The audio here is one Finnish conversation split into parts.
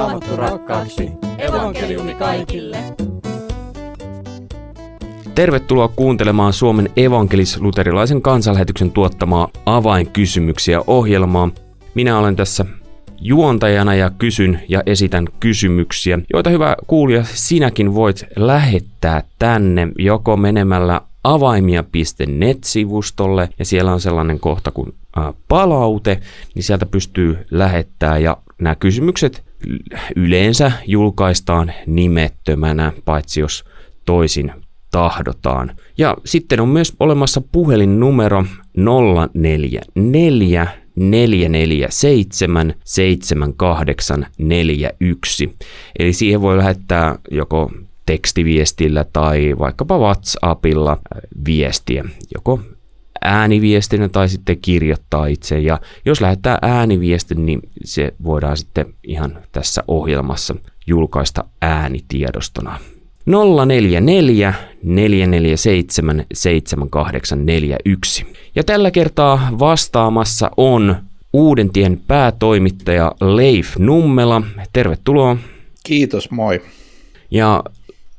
Raamattu rakkaaksi. Evankeliumi kaikille. Tervetuloa kuuntelemaan Suomen evankelis-luterilaisen kansanlähetyksen tuottamaa avainkysymyksiä ohjelmaa. Minä olen tässä juontajana ja kysyn ja esitän kysymyksiä, joita hyvä kuulija sinäkin voit lähettää tänne joko menemällä avaimia.net-sivustolle ja siellä on sellainen kohta kuin palaute, niin sieltä pystyy lähettää ja nämä kysymykset yleensä julkaistaan nimettömänä, paitsi jos toisin tahdotaan. Ja sitten on myös olemassa puhelinnumero 044 447 7841. Eli siihen voi lähettää joko tekstiviestillä tai vaikkapa WhatsAppilla viestiä, joko ääniviestinä tai sitten kirjoittaa itse. Ja jos lähettää ääniviestin, niin se voidaan sitten ihan tässä ohjelmassa julkaista äänitiedostona. 044 447 7841. Ja tällä kertaa vastaamassa on Uudentien päätoimittaja Leif Nummela. Tervetuloa. Kiitos, moi. Ja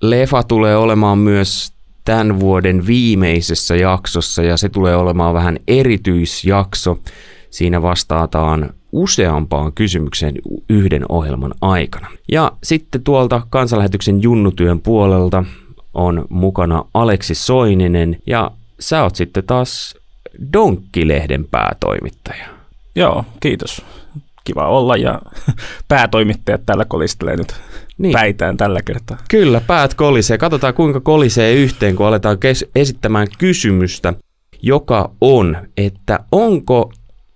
Lefa tulee olemaan myös tämän vuoden viimeisessä jaksossa ja se tulee olemaan vähän erityisjakso. Siinä vastaataan useampaan kysymykseen yhden ohjelman aikana. Ja sitten tuolta kansanlähetyksen junnutyön puolelta on mukana Aleksi Soininen ja sä oot sitten taas Donkkilehden päätoimittaja. Joo, kiitos. Kiva olla ja päätoimittajat täällä kolistelee nyt niin. päitään tällä kertaa. Kyllä, päät kolisee. Katsotaan kuinka kolisee yhteen, kun aletaan kes- esittämään kysymystä, joka on, että onko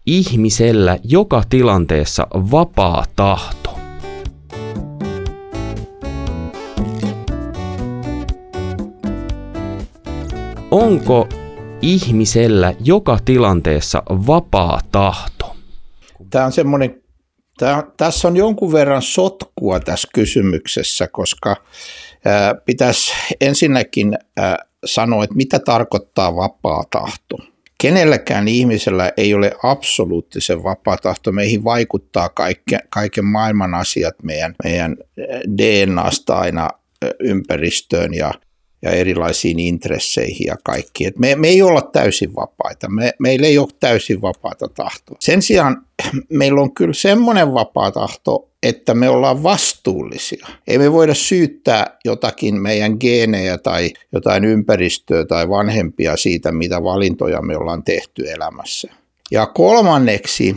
ihmisellä joka tilanteessa vapaa tahto? Onko ihmisellä joka tilanteessa vapaa tahto? Tämä on semmoinen Tämä, tässä on jonkun verran sotkua tässä kysymyksessä, koska ää, pitäisi ensinnäkin ää, sanoa, että mitä tarkoittaa vapaa tahto. Kenelläkään ihmisellä ei ole absoluuttisen vapaa tahto. Meihin vaikuttaa kaikke, kaiken maailman asiat meidän, meidän DNAsta aina ympäristöön ja ja erilaisiin intresseihin ja kaikki. Et me, me ei olla täysin vapaita, me, meillä ei ole täysin vapaata tahtoa. Sen sijaan meillä on kyllä semmoinen vapaa tahto, että me ollaan vastuullisia. Ei me voida syyttää jotakin meidän geenejä tai jotain ympäristöä tai vanhempia siitä, mitä valintoja me ollaan tehty elämässä. Ja kolmanneksi,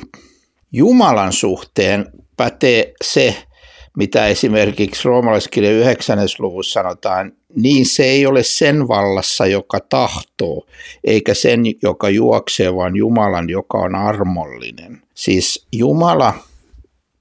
Jumalan suhteen pätee se, mitä esimerkiksi roomalaiskirjan 9. luvussa sanotaan, niin se ei ole sen vallassa, joka tahtoo, eikä sen, joka juoksee, vaan Jumalan, joka on armollinen. Siis Jumala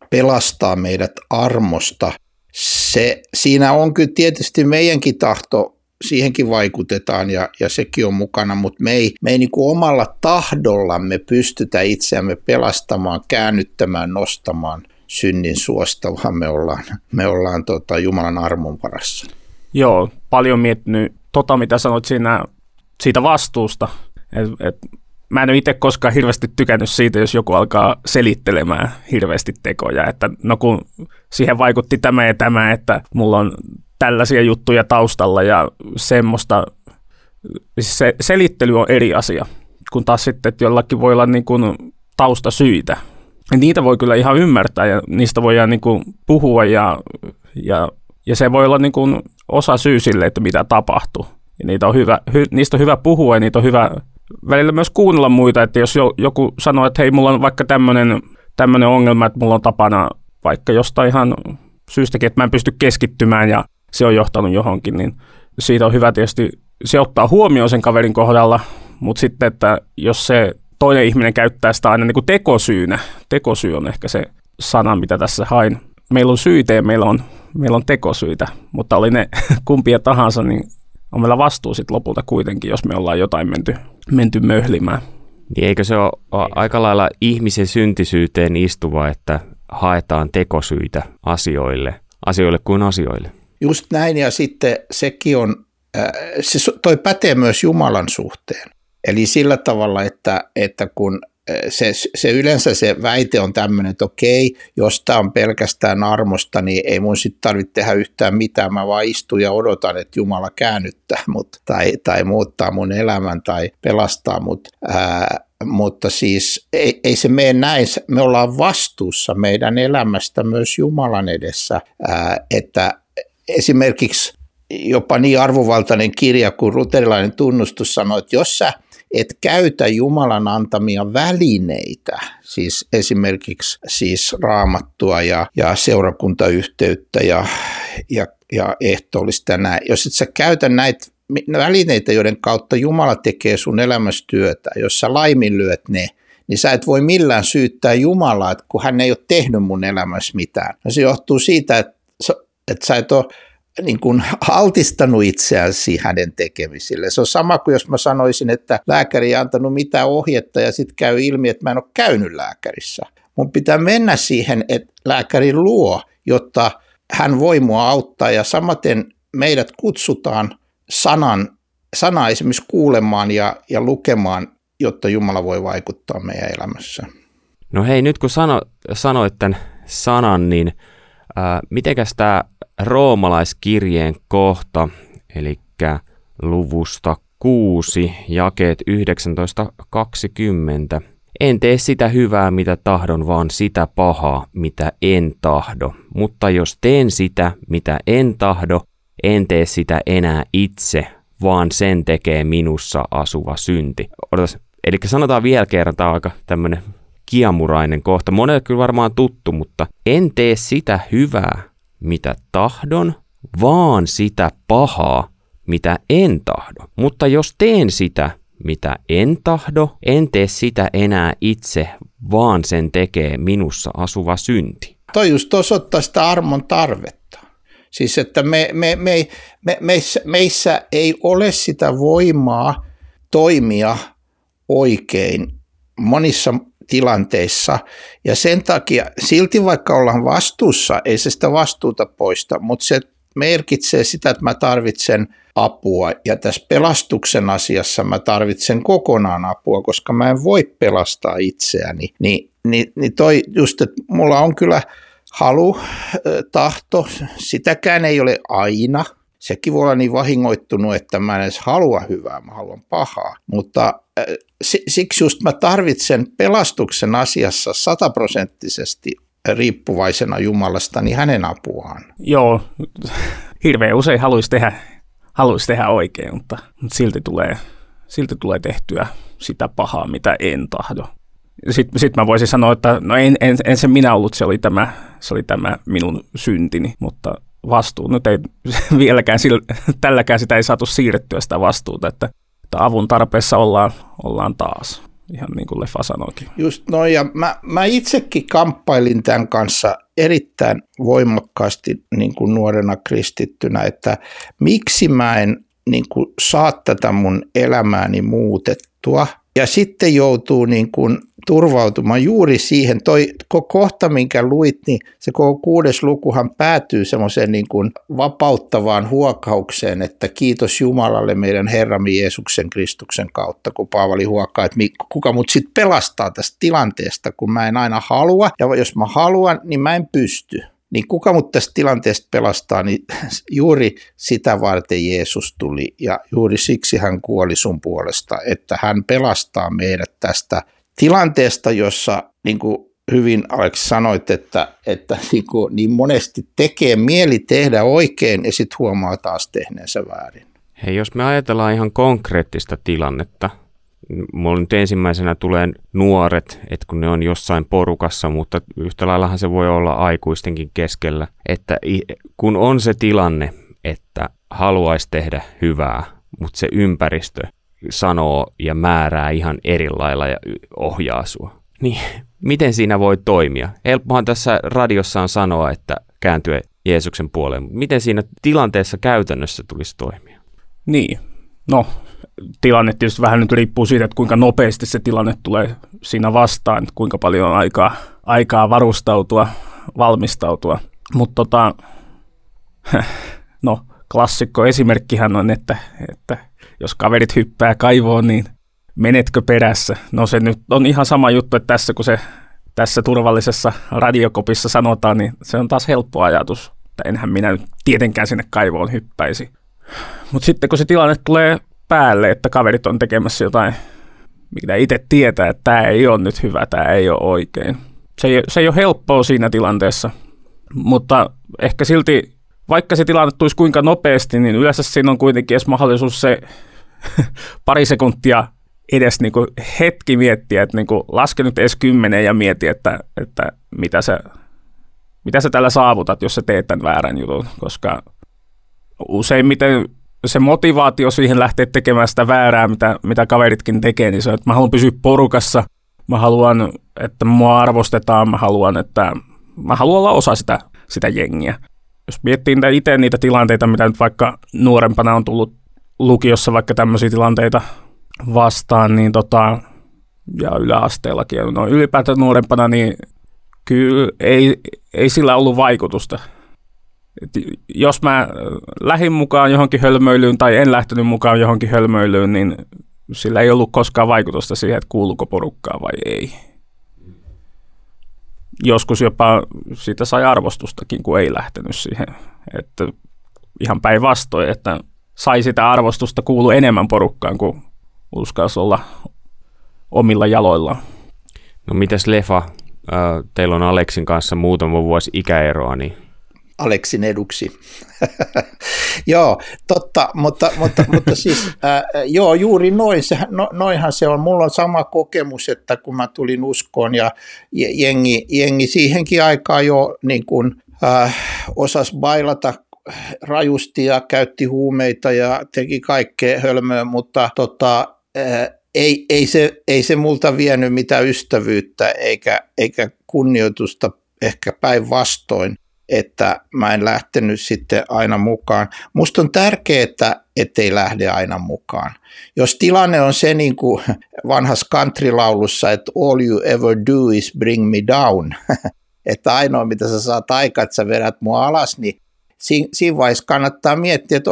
pelastaa meidät armosta. Se, siinä on kyllä tietysti meidänkin tahto, siihenkin vaikutetaan ja, ja sekin on mukana, mutta me ei, me ei niin kuin omalla tahdollamme pystytä itseämme pelastamaan, käännyttämään, nostamaan – synnin suosta, vaan me ollaan, me ollaan tota Jumalan armon varassa. Joo, paljon miettinyt tota, mitä sanoit siinä, siitä vastuusta. Et, et, mä en ole itse koskaan hirveästi tykännyt siitä, jos joku alkaa selittelemään hirveästi tekoja, että no kun siihen vaikutti tämä ja tämä, että mulla on tällaisia juttuja taustalla ja semmoista, siis se selittely on eri asia, kun taas sitten, että jollakin voi olla niin kuin taustasyitä, niitä voi kyllä ihan ymmärtää ja niistä voidaan niin kuin puhua ja, ja, ja se voi olla niin kuin osa syy sille, että mitä tapahtuu. Ja niitä on hyvä, hy, niistä on hyvä puhua ja niitä on hyvä välillä myös kuunnella muita, että jos jo, joku sanoo, että hei, mulla on vaikka tämmöinen ongelma, että mulla on tapana vaikka jostain ihan syystäkin, että mä en pysty keskittymään ja se on johtanut johonkin, niin siitä on hyvä tietysti se ottaa huomioon sen kaverin kohdalla, mutta sitten, että jos se toinen ihminen käyttää sitä aina niin kuin tekosyynä. Tekosyy on ehkä se sana, mitä tässä hain. Meillä on syitä ja meillä on, meillä on tekosyitä, mutta oli ne kumpia tahansa, niin on meillä vastuu sitten lopulta kuitenkin, jos me ollaan jotain menty, menty möhlimään. Niin eikö se ole aika lailla ihmisen syntisyyteen istuva, että haetaan tekosyitä asioille, asioille kuin asioille? Just näin ja sitten sekin on, äh, se toi pätee myös Jumalan suhteen. Eli sillä tavalla, että, että kun se, se yleensä se väite on tämmöinen, että okei, jos tämä on pelkästään armosta, niin ei mun sitten tarvitse tehdä yhtään mitään, mä vaan istun ja odotan, että Jumala käännyttää mut tai, tai muuttaa mun elämän tai pelastaa mut. Ää, mutta siis ei, ei se mene näin, me ollaan vastuussa meidän elämästä myös Jumalan edessä, ää, että esimerkiksi jopa niin arvovaltainen kirja kuin ruterilainen tunnustus sanoo, että jos sä et käytä Jumalan antamia välineitä, siis esimerkiksi siis raamattua ja, ja seurakuntayhteyttä ja, ja, ja ehtoollista näin. Jos et sä käytä näitä välineitä, joiden kautta Jumala tekee sun elämässä työtä, jos sä laiminlyöt ne, niin sä et voi millään syyttää Jumalaa, että kun hän ei ole tehnyt mun elämässä mitään. No se johtuu siitä, että, että sä et ole niin kuin altistanut itseäsi hänen tekemisille. Se on sama kuin jos mä sanoisin, että lääkäri ei antanut mitään ohjetta ja sitten käy ilmi, että mä en ole käynyt lääkärissä. Mun pitää mennä siihen, että lääkäri luo, jotta hän voi mua auttaa ja samaten meidät kutsutaan sanan, sanaa esimerkiksi kuulemaan ja, ja lukemaan, jotta Jumala voi vaikuttaa meidän elämässä. No hei, nyt kun sano, sanoit tämän sanan, niin ää, mitenkäs tämä roomalaiskirjeen kohta, eli luvusta 6, jakeet 19.20. En tee sitä hyvää, mitä tahdon, vaan sitä pahaa, mitä en tahdo. Mutta jos teen sitä, mitä en tahdo, en tee sitä enää itse, vaan sen tekee minussa asuva synti. Odotas, eli sanotaan vielä kerran, tämä on aika tämmöinen kiamurainen kohta. Monelle kyllä varmaan tuttu, mutta en tee sitä hyvää, mitä tahdon, vaan sitä pahaa, mitä en tahdo. Mutta jos teen sitä, mitä en tahdo, en tee sitä enää itse, vaan sen tekee minussa asuva synti. Toi just osoittaa sitä armon tarvetta. Siis että me, me, me, me, meissä, meissä ei ole sitä voimaa toimia oikein monissa tilanteissa. Ja sen takia silti vaikka ollaan vastuussa, ei se sitä vastuuta poista, mutta se merkitsee sitä, että mä tarvitsen apua ja tässä pelastuksen asiassa mä tarvitsen kokonaan apua, koska mä en voi pelastaa itseäni. Ni, niin, niin toi just, että mulla on kyllä halu, tahto, sitäkään ei ole aina. Sekin voi olla niin vahingoittunut, että mä en edes halua hyvää, mä haluan pahaa. Mutta siksi just mä tarvitsen pelastuksen asiassa sataprosenttisesti riippuvaisena Jumalasta, niin hänen apuaan. Joo, hirveän usein haluaisi tehdä, haluaisi tehdä oikein, mutta, mutta silti, tulee, silti tulee tehtyä sitä pahaa, mitä en tahdo. Sitten sit mä voisin sanoa, että no en, en, en se minä ollut, se oli tämä, se oli tämä minun syntini, mutta vastuu nyt ei vieläkään, sillä, tälläkään sitä ei saatu siirrettyä sitä vastuuta, että että avun tarpeessa ollaan, ollaan taas, ihan niin kuin Leffa sanoikin. Just noin, ja mä, mä itsekin kamppailin tämän kanssa erittäin voimakkaasti niin kuin nuorena kristittynä, että miksi mä en niin kuin, saa tätä mun elämääni muutettua. Ja sitten joutuu niin kuin, turvautumaan juuri siihen. Toi kohta, minkä luit, niin se koko kuudes lukuhan päätyy semmoiseen niin kuin vapauttavaan huokaukseen, että kiitos Jumalalle meidän Herramme Jeesuksen Kristuksen kautta, kun Paavali huokaa, että kuka mut sitten pelastaa tästä tilanteesta, kun mä en aina halua, ja jos mä haluan, niin mä en pysty. Niin kuka mut tästä tilanteesta pelastaa, niin juuri sitä varten Jeesus tuli. Ja juuri siksi hän kuoli sun puolesta, että hän pelastaa meidät tästä tilanteesta, jossa niin kuin hyvin Alex sanoit, että, että niin, kuin, niin monesti tekee mieli tehdä oikein ja sitten huomaa taas tehneensä väärin. Hei, jos me ajatellaan ihan konkreettista tilannetta, mulla nyt ensimmäisenä tulee nuoret, että kun ne on jossain porukassa, mutta yhtä laillahan se voi olla aikuistenkin keskellä, että kun on se tilanne, että haluaisi tehdä hyvää, mutta se ympäristö sanoo ja määrää ihan eri lailla ja ohjaa sua. Niin, miten siinä voi toimia? Helppohan tässä radiossa on sanoa, että kääntyä Jeesuksen puoleen, mutta miten siinä tilanteessa käytännössä tulisi toimia? Niin, no tilanne tietysti vähän nyt riippuu siitä, että kuinka nopeasti se tilanne tulee siinä vastaan, että kuinka paljon on aikaa, aikaa varustautua, valmistautua. Mutta tota, no klassikko esimerkkihän on, että, että jos kaverit hyppää kaivoon, niin menetkö perässä. No se nyt on ihan sama juttu, että tässä kun se tässä turvallisessa radiokopissa sanotaan, niin se on taas helppo ajatus. Että enhän minä nyt tietenkään sinne kaivoon hyppäisi. Mutta sitten kun se tilanne tulee päälle, että kaverit on tekemässä jotain, mitä itse tietää, että tämä ei ole nyt hyvä, tämä ei ole oikein. Se ei, se ei ole helppoa siinä tilanteessa, mutta ehkä silti, vaikka se tilanne tulisi kuinka nopeasti, niin yleensä siinä on kuitenkin edes mahdollisuus se pari sekuntia edes niin kuin hetki miettiä, että niin kuin laske nyt edes kymmenen ja mieti, että, että mitä, sä, mitä sä tällä saavutat, jos sä teet tämän väärän jutun, koska useimmiten se motivaatio siihen lähteä tekemään sitä väärää, mitä, mitä kaveritkin tekee, niin se on, että mä haluan pysyä porukassa, mä haluan, että mua arvostetaan, mä haluan, että mä haluan olla osa sitä, sitä jengiä. Jos miettii niitä itse niitä tilanteita, mitä nyt vaikka nuorempana on tullut lukiossa vaikka tämmöisiä tilanteita vastaan, niin tota, ja yläasteellakin, no ylipäätään nuorempana, niin kyllä ei, ei sillä ollut vaikutusta. Et jos mä lähdin mukaan johonkin hölmöilyyn tai en lähtenyt mukaan johonkin hölmöilyyn, niin sillä ei ollut koskaan vaikutusta siihen, että kuuluuko porukkaa vai ei. Joskus jopa siitä sai arvostustakin, kun ei lähtenyt siihen. Että ihan päinvastoin, että sai sitä arvostusta kuulu enemmän porukkaan, kuin uskalsi olla omilla jaloillaan. No mitäs Lefa, teillä on Aleksin kanssa muutama vuosi ikäeroa, niin Aleksin eduksi. joo, totta, mutta, mutta, mutta siis ää, joo, juuri noin, se, no, noinhan se on. Mulla on sama kokemus, että kun mä tulin uskoon ja jengi, jengi siihenkin aikaan jo niin kuin, ää, osas bailata rajusti ja käytti huumeita ja teki kaikkea hölmöä, mutta tota, ei, ei, se, ei se multa vienyt mitään ystävyyttä eikä, eikä kunnioitusta ehkä päinvastoin, että mä en lähtenyt sitten aina mukaan. Musta on tärkeää, ettei lähde aina mukaan. Jos tilanne on se niin kuin vanhassa country-laulussa, että all you ever do is bring me down, että ainoa mitä sä saat aikaa, että sä vedät mua alas, niin siinä, siinä vaiheessa kannattaa miettiä, että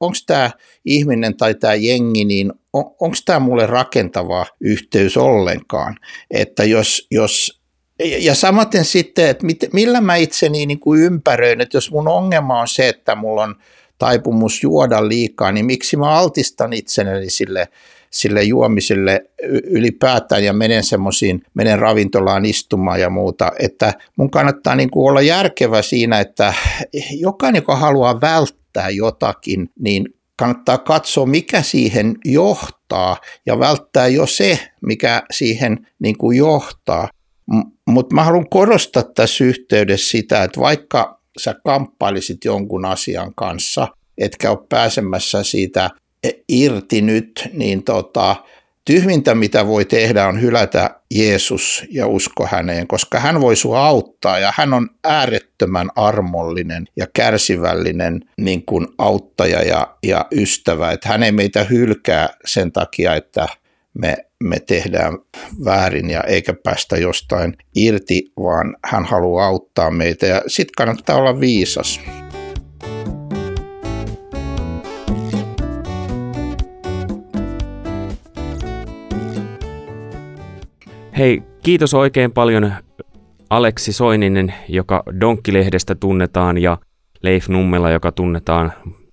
onko tämä ihminen tai tämä jengi, niin on, onko tämä mulle rakentava yhteys ollenkaan. Että jos, jos ja samaten sitten, että mit, millä mä itseni niin kuin ympäröin, että jos mun ongelma on se, että mulla on taipumus juoda liikaa, niin miksi mä altistan itseni sille sille juomiselle ylipäätään ja menen semmoisiin, menen ravintolaan istumaan ja muuta, että mun kannattaa niin kuin olla järkevä siinä, että jokainen, joka haluaa välttää jotakin, niin kannattaa katsoa, mikä siihen johtaa ja välttää jo se, mikä siihen niin kuin johtaa. Mutta mä haluan korostaa tässä yhteydessä sitä, että vaikka sä kamppailisit jonkun asian kanssa, etkä ole pääsemässä siitä irti nyt, niin tota, tyhmintä mitä voi tehdä on hylätä Jeesus ja usko häneen, koska hän voi sinua auttaa ja hän on äärettömän armollinen ja kärsivällinen niin kuin auttaja ja, ja ystävä. Että hän ei meitä hylkää sen takia, että me, me tehdään väärin ja eikä päästä jostain irti, vaan hän haluaa auttaa meitä ja sitten kannattaa olla viisas. Hei, kiitos oikein paljon Aleksi Soininen, joka Donkkilehdestä tunnetaan, ja Leif Nummela, joka tunnetaan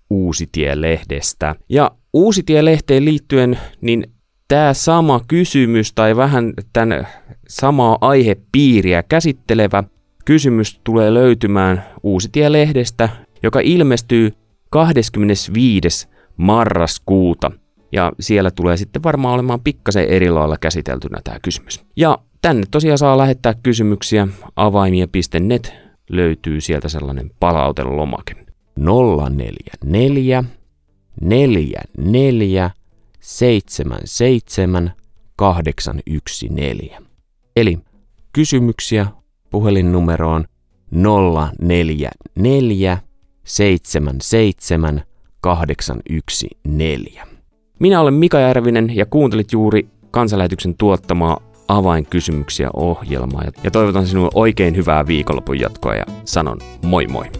Uusitie-lehdestä. Ja Uusitie-lehteen liittyen, niin tämä sama kysymys tai vähän tämän samaa aihepiiriä käsittelevä kysymys tulee löytymään Uusitie-lehdestä, joka ilmestyy 25. marraskuuta ja siellä tulee sitten varmaan olemaan pikkasen eri lailla käsiteltynä tämä kysymys. Ja tänne tosiaan saa lähettää kysymyksiä avaimia.net löytyy sieltä sellainen palautelomake. 044 44 77 814. Eli kysymyksiä puhelinnumeroon 044 77 814. Minä olen Mika Järvinen ja kuuntelit juuri kansanlähetyksen tuottamaa avainkysymyksiä ohjelmaa. Ja toivotan sinulle oikein hyvää viikonlopun jatkoa ja sanon moi moi.